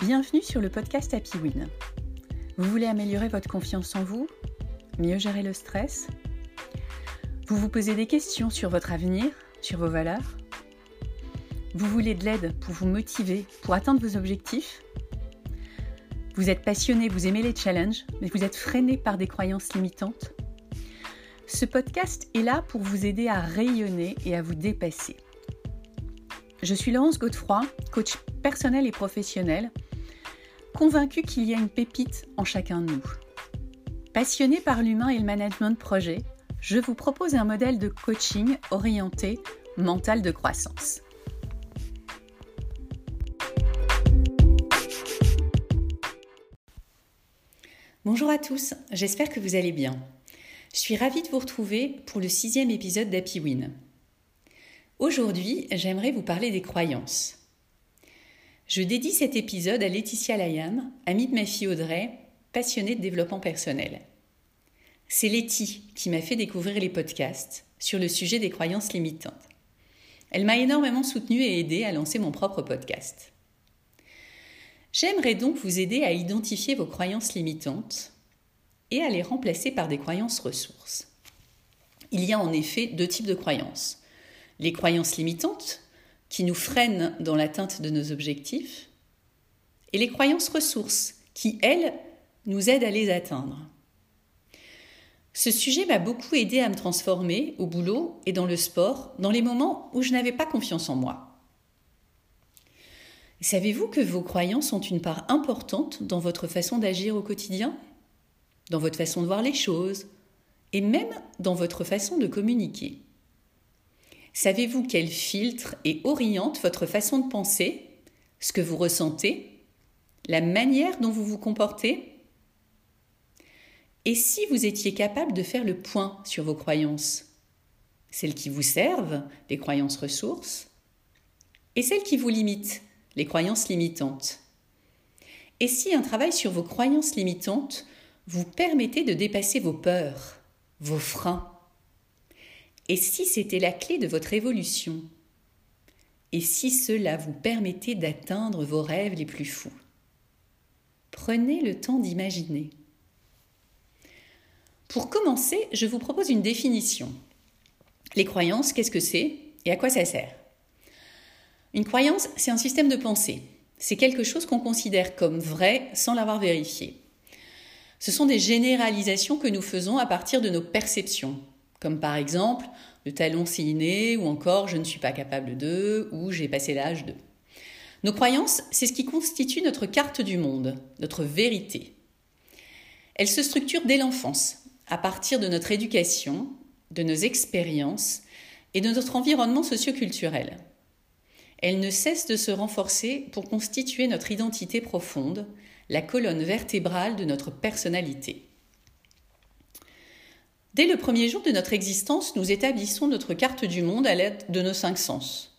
Bienvenue sur le podcast Happy Win. Vous voulez améliorer votre confiance en vous Mieux gérer le stress? Vous vous posez des questions sur votre avenir, sur vos valeurs? Vous voulez de l'aide pour vous motiver, pour atteindre vos objectifs? Vous êtes passionné, vous aimez les challenges, mais vous êtes freiné par des croyances limitantes? Ce podcast est là pour vous aider à rayonner et à vous dépasser. Je suis Laurence Godefroy, coach personnel et professionnel convaincu qu'il y a une pépite en chacun de nous. Passionné par l'humain et le management de projet, je vous propose un modèle de coaching orienté mental de croissance. Bonjour à tous, j'espère que vous allez bien. Je suis ravie de vous retrouver pour le sixième épisode d'Happy Win. Aujourd'hui, j'aimerais vous parler des croyances. Je dédie cet épisode à Laetitia Layam, amie de ma fille Audrey, passionnée de développement personnel. C'est Letty qui m'a fait découvrir les podcasts sur le sujet des croyances limitantes. Elle m'a énormément soutenue et aidée à lancer mon propre podcast. J'aimerais donc vous aider à identifier vos croyances limitantes et à les remplacer par des croyances ressources. Il y a en effet deux types de croyances. Les croyances limitantes, qui nous freinent dans l'atteinte de nos objectifs, et les croyances ressources, qui, elles, nous aident à les atteindre. Ce sujet m'a beaucoup aidé à me transformer au boulot et dans le sport, dans les moments où je n'avais pas confiance en moi. Savez-vous que vos croyances ont une part importante dans votre façon d'agir au quotidien, dans votre façon de voir les choses, et même dans votre façon de communiquer? Savez-vous qu'elle filtre et oriente votre façon de penser, ce que vous ressentez, la manière dont vous vous comportez? Et si vous étiez capable de faire le point sur vos croyances? Celles qui vous servent, les croyances ressources, et celles qui vous limitent, les croyances limitantes? Et si un travail sur vos croyances limitantes vous permettait de dépasser vos peurs, vos freins, et si c'était la clé de votre évolution? Et si cela vous permettait d'atteindre vos rêves les plus fous? Prenez le temps d'imaginer. Pour commencer, je vous propose une définition. Les croyances, qu'est-ce que c'est et à quoi ça sert? Une croyance, c'est un système de pensée. C'est quelque chose qu'on considère comme vrai sans l'avoir vérifié. Ce sont des généralisations que nous faisons à partir de nos perceptions, comme par exemple le talon inné ou encore je ne suis pas capable de ou j'ai passé l'âge de. Nos croyances, c'est ce qui constitue notre carte du monde, notre vérité. Elles se structurent dès l'enfance, à partir de notre éducation, de nos expériences et de notre environnement socioculturel. Elles ne cessent de se renforcer pour constituer notre identité profonde, la colonne vertébrale de notre personnalité. Dès le premier jour de notre existence, nous établissons notre carte du monde à l'aide de nos cinq sens.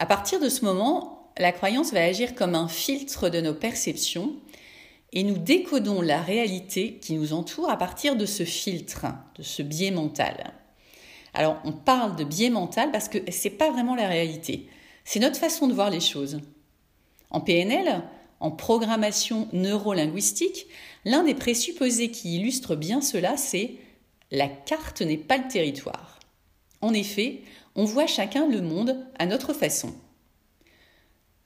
À partir de ce moment, la croyance va agir comme un filtre de nos perceptions et nous décodons la réalité qui nous entoure à partir de ce filtre, de ce biais mental. Alors, on parle de biais mental parce que ce n'est pas vraiment la réalité. C'est notre façon de voir les choses. En PNL, en programmation neurolinguistique, l'un des présupposés qui illustre bien cela, c'est la carte n'est pas le territoire. En effet, on voit chacun le monde à notre façon.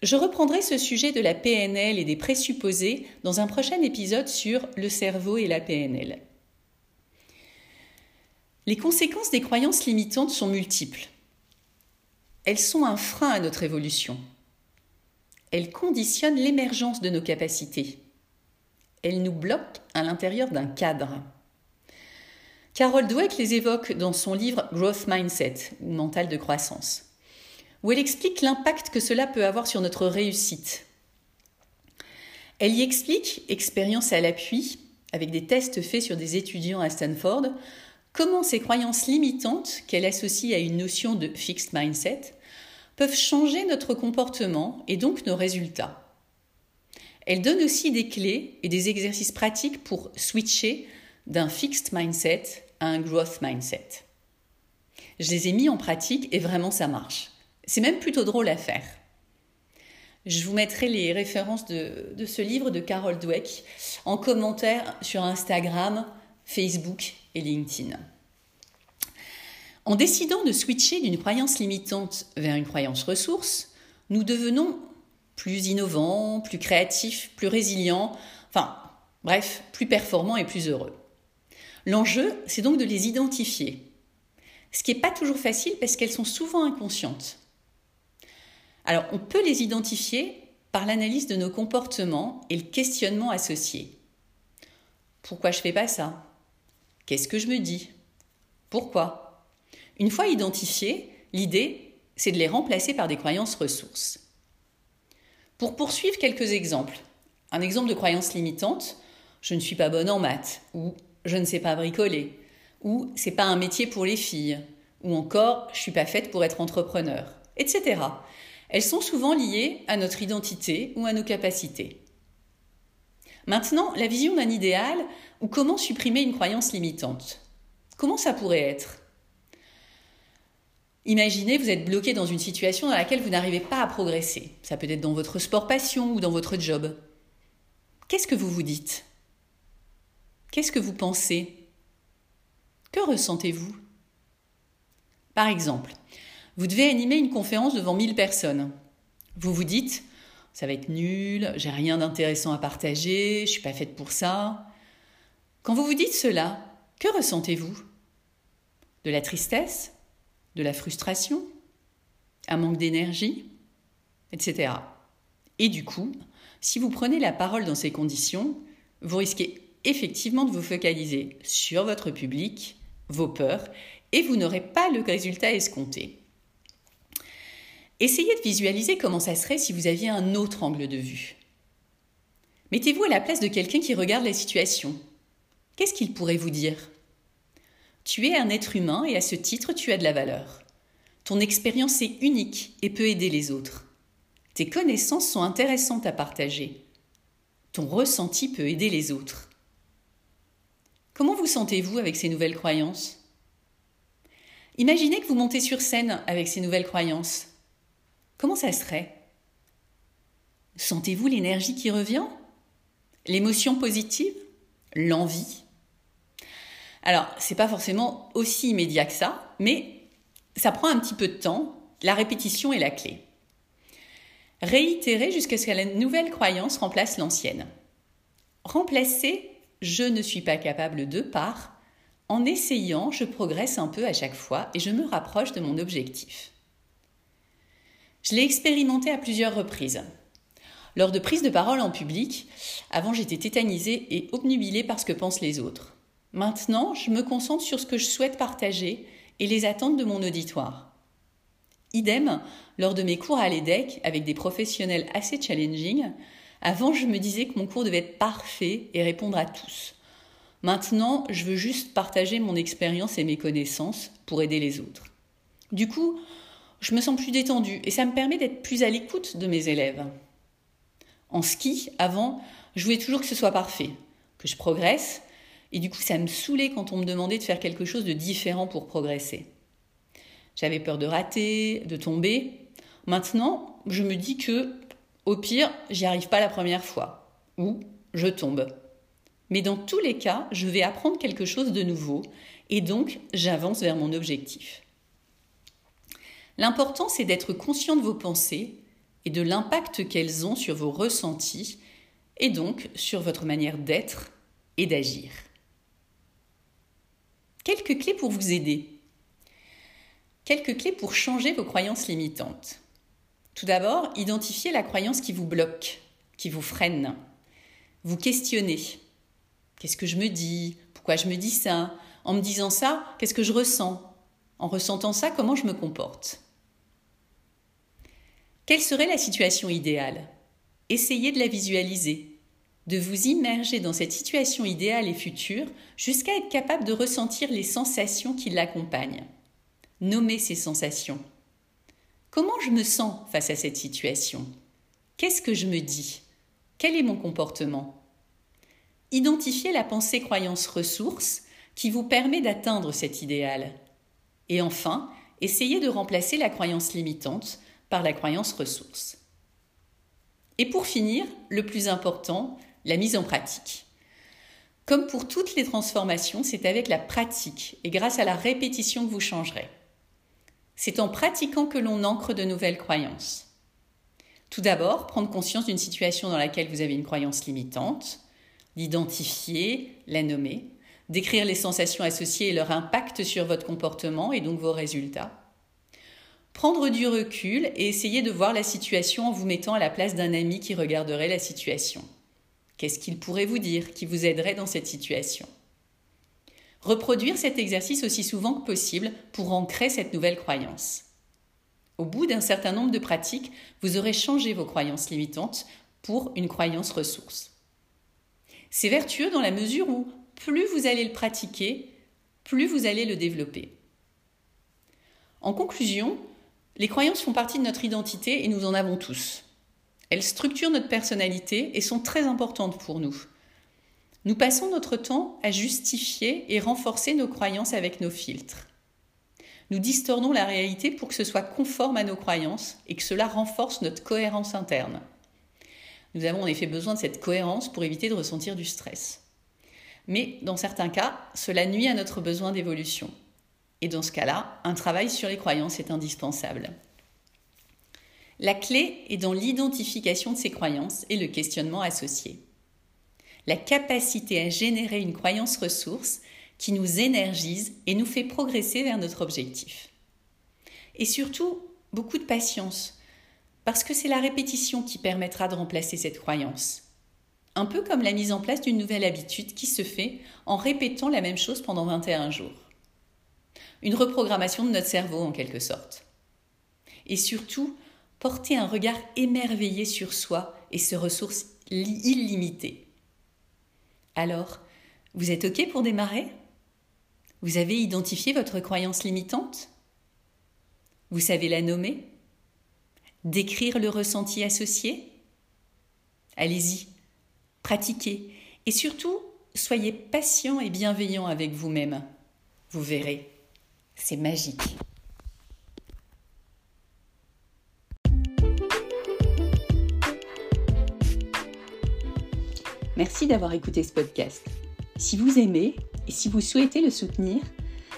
Je reprendrai ce sujet de la PNL et des présupposés dans un prochain épisode sur le cerveau et la PNL. Les conséquences des croyances limitantes sont multiples. Elles sont un frein à notre évolution. Elles conditionnent l'émergence de nos capacités. Elles nous bloquent à l'intérieur d'un cadre. Carol Dweck les évoque dans son livre Growth Mindset, mental de croissance, où elle explique l'impact que cela peut avoir sur notre réussite. Elle y explique, expérience à l'appui, avec des tests faits sur des étudiants à Stanford, comment ces croyances limitantes qu'elle associe à une notion de fixed mindset peuvent changer notre comportement et donc nos résultats. Elle donne aussi des clés et des exercices pratiques pour switcher d'un fixed mindset un growth mindset. Je les ai mis en pratique et vraiment ça marche. C'est même plutôt drôle à faire. Je vous mettrai les références de, de ce livre de Carol Dweck en commentaire sur Instagram, Facebook et LinkedIn. En décidant de switcher d'une croyance limitante vers une croyance ressource, nous devenons plus innovants, plus créatifs, plus résilients, enfin bref, plus performants et plus heureux. L'enjeu, c'est donc de les identifier. Ce qui n'est pas toujours facile parce qu'elles sont souvent inconscientes. Alors, on peut les identifier par l'analyse de nos comportements et le questionnement associé. Pourquoi je fais pas ça? Qu'est-ce que je me dis? Pourquoi? Une fois identifiées, l'idée, c'est de les remplacer par des croyances ressources. Pour poursuivre quelques exemples, un exemple de croyance limitante, je ne suis pas bonne en maths, ou je ne sais pas bricoler, ou c'est pas un métier pour les filles, ou encore je suis pas faite pour être entrepreneur, etc. Elles sont souvent liées à notre identité ou à nos capacités. Maintenant, la vision d'un idéal ou comment supprimer une croyance limitante. Comment ça pourrait être? Imaginez, vous êtes bloqué dans une situation dans laquelle vous n'arrivez pas à progresser. Ça peut être dans votre sport passion ou dans votre job. Qu'est-ce que vous vous dites? Qu'est-ce que vous pensez? Que ressentez-vous? Par exemple, vous devez animer une conférence devant 1000 personnes. Vous vous dites ça va être nul, j'ai rien d'intéressant à partager, je suis pas faite pour ça. Quand vous vous dites cela, que ressentez-vous? De la tristesse? De la frustration? Un manque d'énergie? Etc. Et du coup, si vous prenez la parole dans ces conditions, vous risquez effectivement de vous focaliser sur votre public, vos peurs, et vous n'aurez pas le résultat escompté. Essayez de visualiser comment ça serait si vous aviez un autre angle de vue. Mettez-vous à la place de quelqu'un qui regarde la situation. Qu'est-ce qu'il pourrait vous dire? Tu es un être humain et à ce titre tu as de la valeur. Ton expérience est unique et peut aider les autres. Tes connaissances sont intéressantes à partager. Ton ressenti peut aider les autres. Comment vous sentez-vous avec ces nouvelles croyances? Imaginez que vous montez sur scène avec ces nouvelles croyances. Comment ça serait? Sentez-vous l'énergie qui revient? L'émotion positive? L'envie? Alors, c'est pas forcément aussi immédiat que ça, mais ça prend un petit peu de temps. La répétition est la clé. Réitérez jusqu'à ce que la nouvelle croyance remplace l'ancienne. Remplacez je ne suis pas capable de par en essayant, je progresse un peu à chaque fois et je me rapproche de mon objectif. Je l'ai expérimenté à plusieurs reprises. Lors de prises de parole en public, avant j'étais tétanisée et obnubilée par ce que pensent les autres. Maintenant, je me concentre sur ce que je souhaite partager et les attentes de mon auditoire. Idem, lors de mes cours à l'EDEC avec des professionnels assez challenging, avant je me disais que mon cours devait être parfait et répondre à tous. Maintenant, je veux juste partager mon expérience et mes connaissances pour aider les autres. Du coup, je me sens plus détendue et ça me permet d'être plus à l'écoute de mes élèves. En ski, avant, je voulais toujours que ce soit parfait, que je progresse, et du coup ça me saoulait quand on me demandait de faire quelque chose de différent pour progresser. J'avais peur de rater, de tomber. Maintenant, je me dis que, au pire, j'y arrive pas la première fois, ou je tombe. Mais dans tous les cas, je vais apprendre quelque chose de nouveau, et donc j'avance vers mon objectif. L'important, c'est d'être conscient de vos pensées et de l'impact qu'elles ont sur vos ressentis et donc sur votre manière d'être et d'agir. Quelques clés pour vous aider. Quelques clés pour changer vos croyances limitantes. Tout d'abord, identifiez la croyance qui vous bloque, qui vous freine. Vous questionnez. Qu'est-ce que je me dis? Pourquoi je me dis ça? En me disant ça, qu'est-ce que je ressens? En ressentant ça, comment je me comporte? Quelle serait la situation idéale? Essayez de la visualiser, de vous immerger dans cette situation idéale et future jusqu'à être capable de ressentir les sensations qui l'accompagnent. Nommez ces sensations. Comment je me sens face à cette situation? Qu'est-ce que je me dis? Quel est mon comportement? Identifiez la pensée croyance ressource qui vous permet d'atteindre cet idéal. Et enfin, essayez de remplacer la croyance limitante par la croyance ressource. Et pour finir, le plus important, la mise en pratique. Comme pour toutes les transformations, c'est avec la pratique et grâce à la répétition que vous changerez. C'est en pratiquant que l'on ancre de nouvelles croyances. Tout d'abord, prendre conscience d'une situation dans laquelle vous avez une croyance limitante, l'identifier, la nommer, décrire les sensations associées et leur impact sur votre comportement et donc vos résultats. Prendre du recul et essayer de voir la situation en vous mettant à la place d'un ami qui regarderait la situation. Qu'est-ce qu'il pourrait vous dire qui vous aiderait dans cette situation? Reproduire cet exercice aussi souvent que possible pour ancrer cette nouvelle croyance. Au bout d'un certain nombre de pratiques, vous aurez changé vos croyances limitantes pour une croyance ressource. C'est vertueux dans la mesure où plus vous allez le pratiquer, plus vous allez le développer. En conclusion, les croyances font partie de notre identité et nous en avons tous. Elles structurent notre personnalité et sont très importantes pour nous. Nous passons notre temps à justifier et renforcer nos croyances avec nos filtres. Nous distornons la réalité pour que ce soit conforme à nos croyances et que cela renforce notre cohérence interne. Nous avons en effet besoin de cette cohérence pour éviter de ressentir du stress. Mais dans certains cas, cela nuit à notre besoin d'évolution. Et dans ce cas-là, un travail sur les croyances est indispensable. La clé est dans l'identification de ces croyances et le questionnement associé. La capacité à générer une croyance ressource qui nous énergise et nous fait progresser vers notre objectif. Et surtout, beaucoup de patience, parce que c'est la répétition qui permettra de remplacer cette croyance. Un peu comme la mise en place d'une nouvelle habitude qui se fait en répétant la même chose pendant 21 jours. Une reprogrammation de notre cerveau en quelque sorte. Et surtout, porter un regard émerveillé sur soi et ses ressources illimitées. Alors, vous êtes OK pour démarrer? Vous avez identifié votre croyance limitante? Vous savez la nommer? Décrire le ressenti associé? Allez-y, pratiquez. Et surtout, soyez patient et bienveillant avec vous-même. Vous verrez, c'est magique. Merci d'avoir écouté ce podcast. Si vous aimez et si vous souhaitez le soutenir,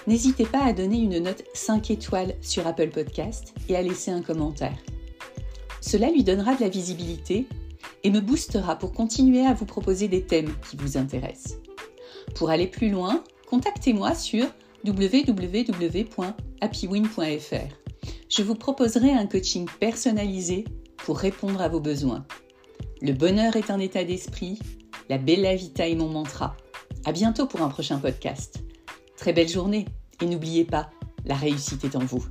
n'hésitez pas à donner une note 5 étoiles sur Apple Podcast et à laisser un commentaire. Cela lui donnera de la visibilité et me boostera pour continuer à vous proposer des thèmes qui vous intéressent. Pour aller plus loin, contactez-moi sur www.happywin.fr. Je vous proposerai un coaching personnalisé pour répondre à vos besoins. Le bonheur est un état d'esprit, la bella vita est mon mantra. À bientôt pour un prochain podcast. Très belle journée et n'oubliez pas, la réussite est en vous.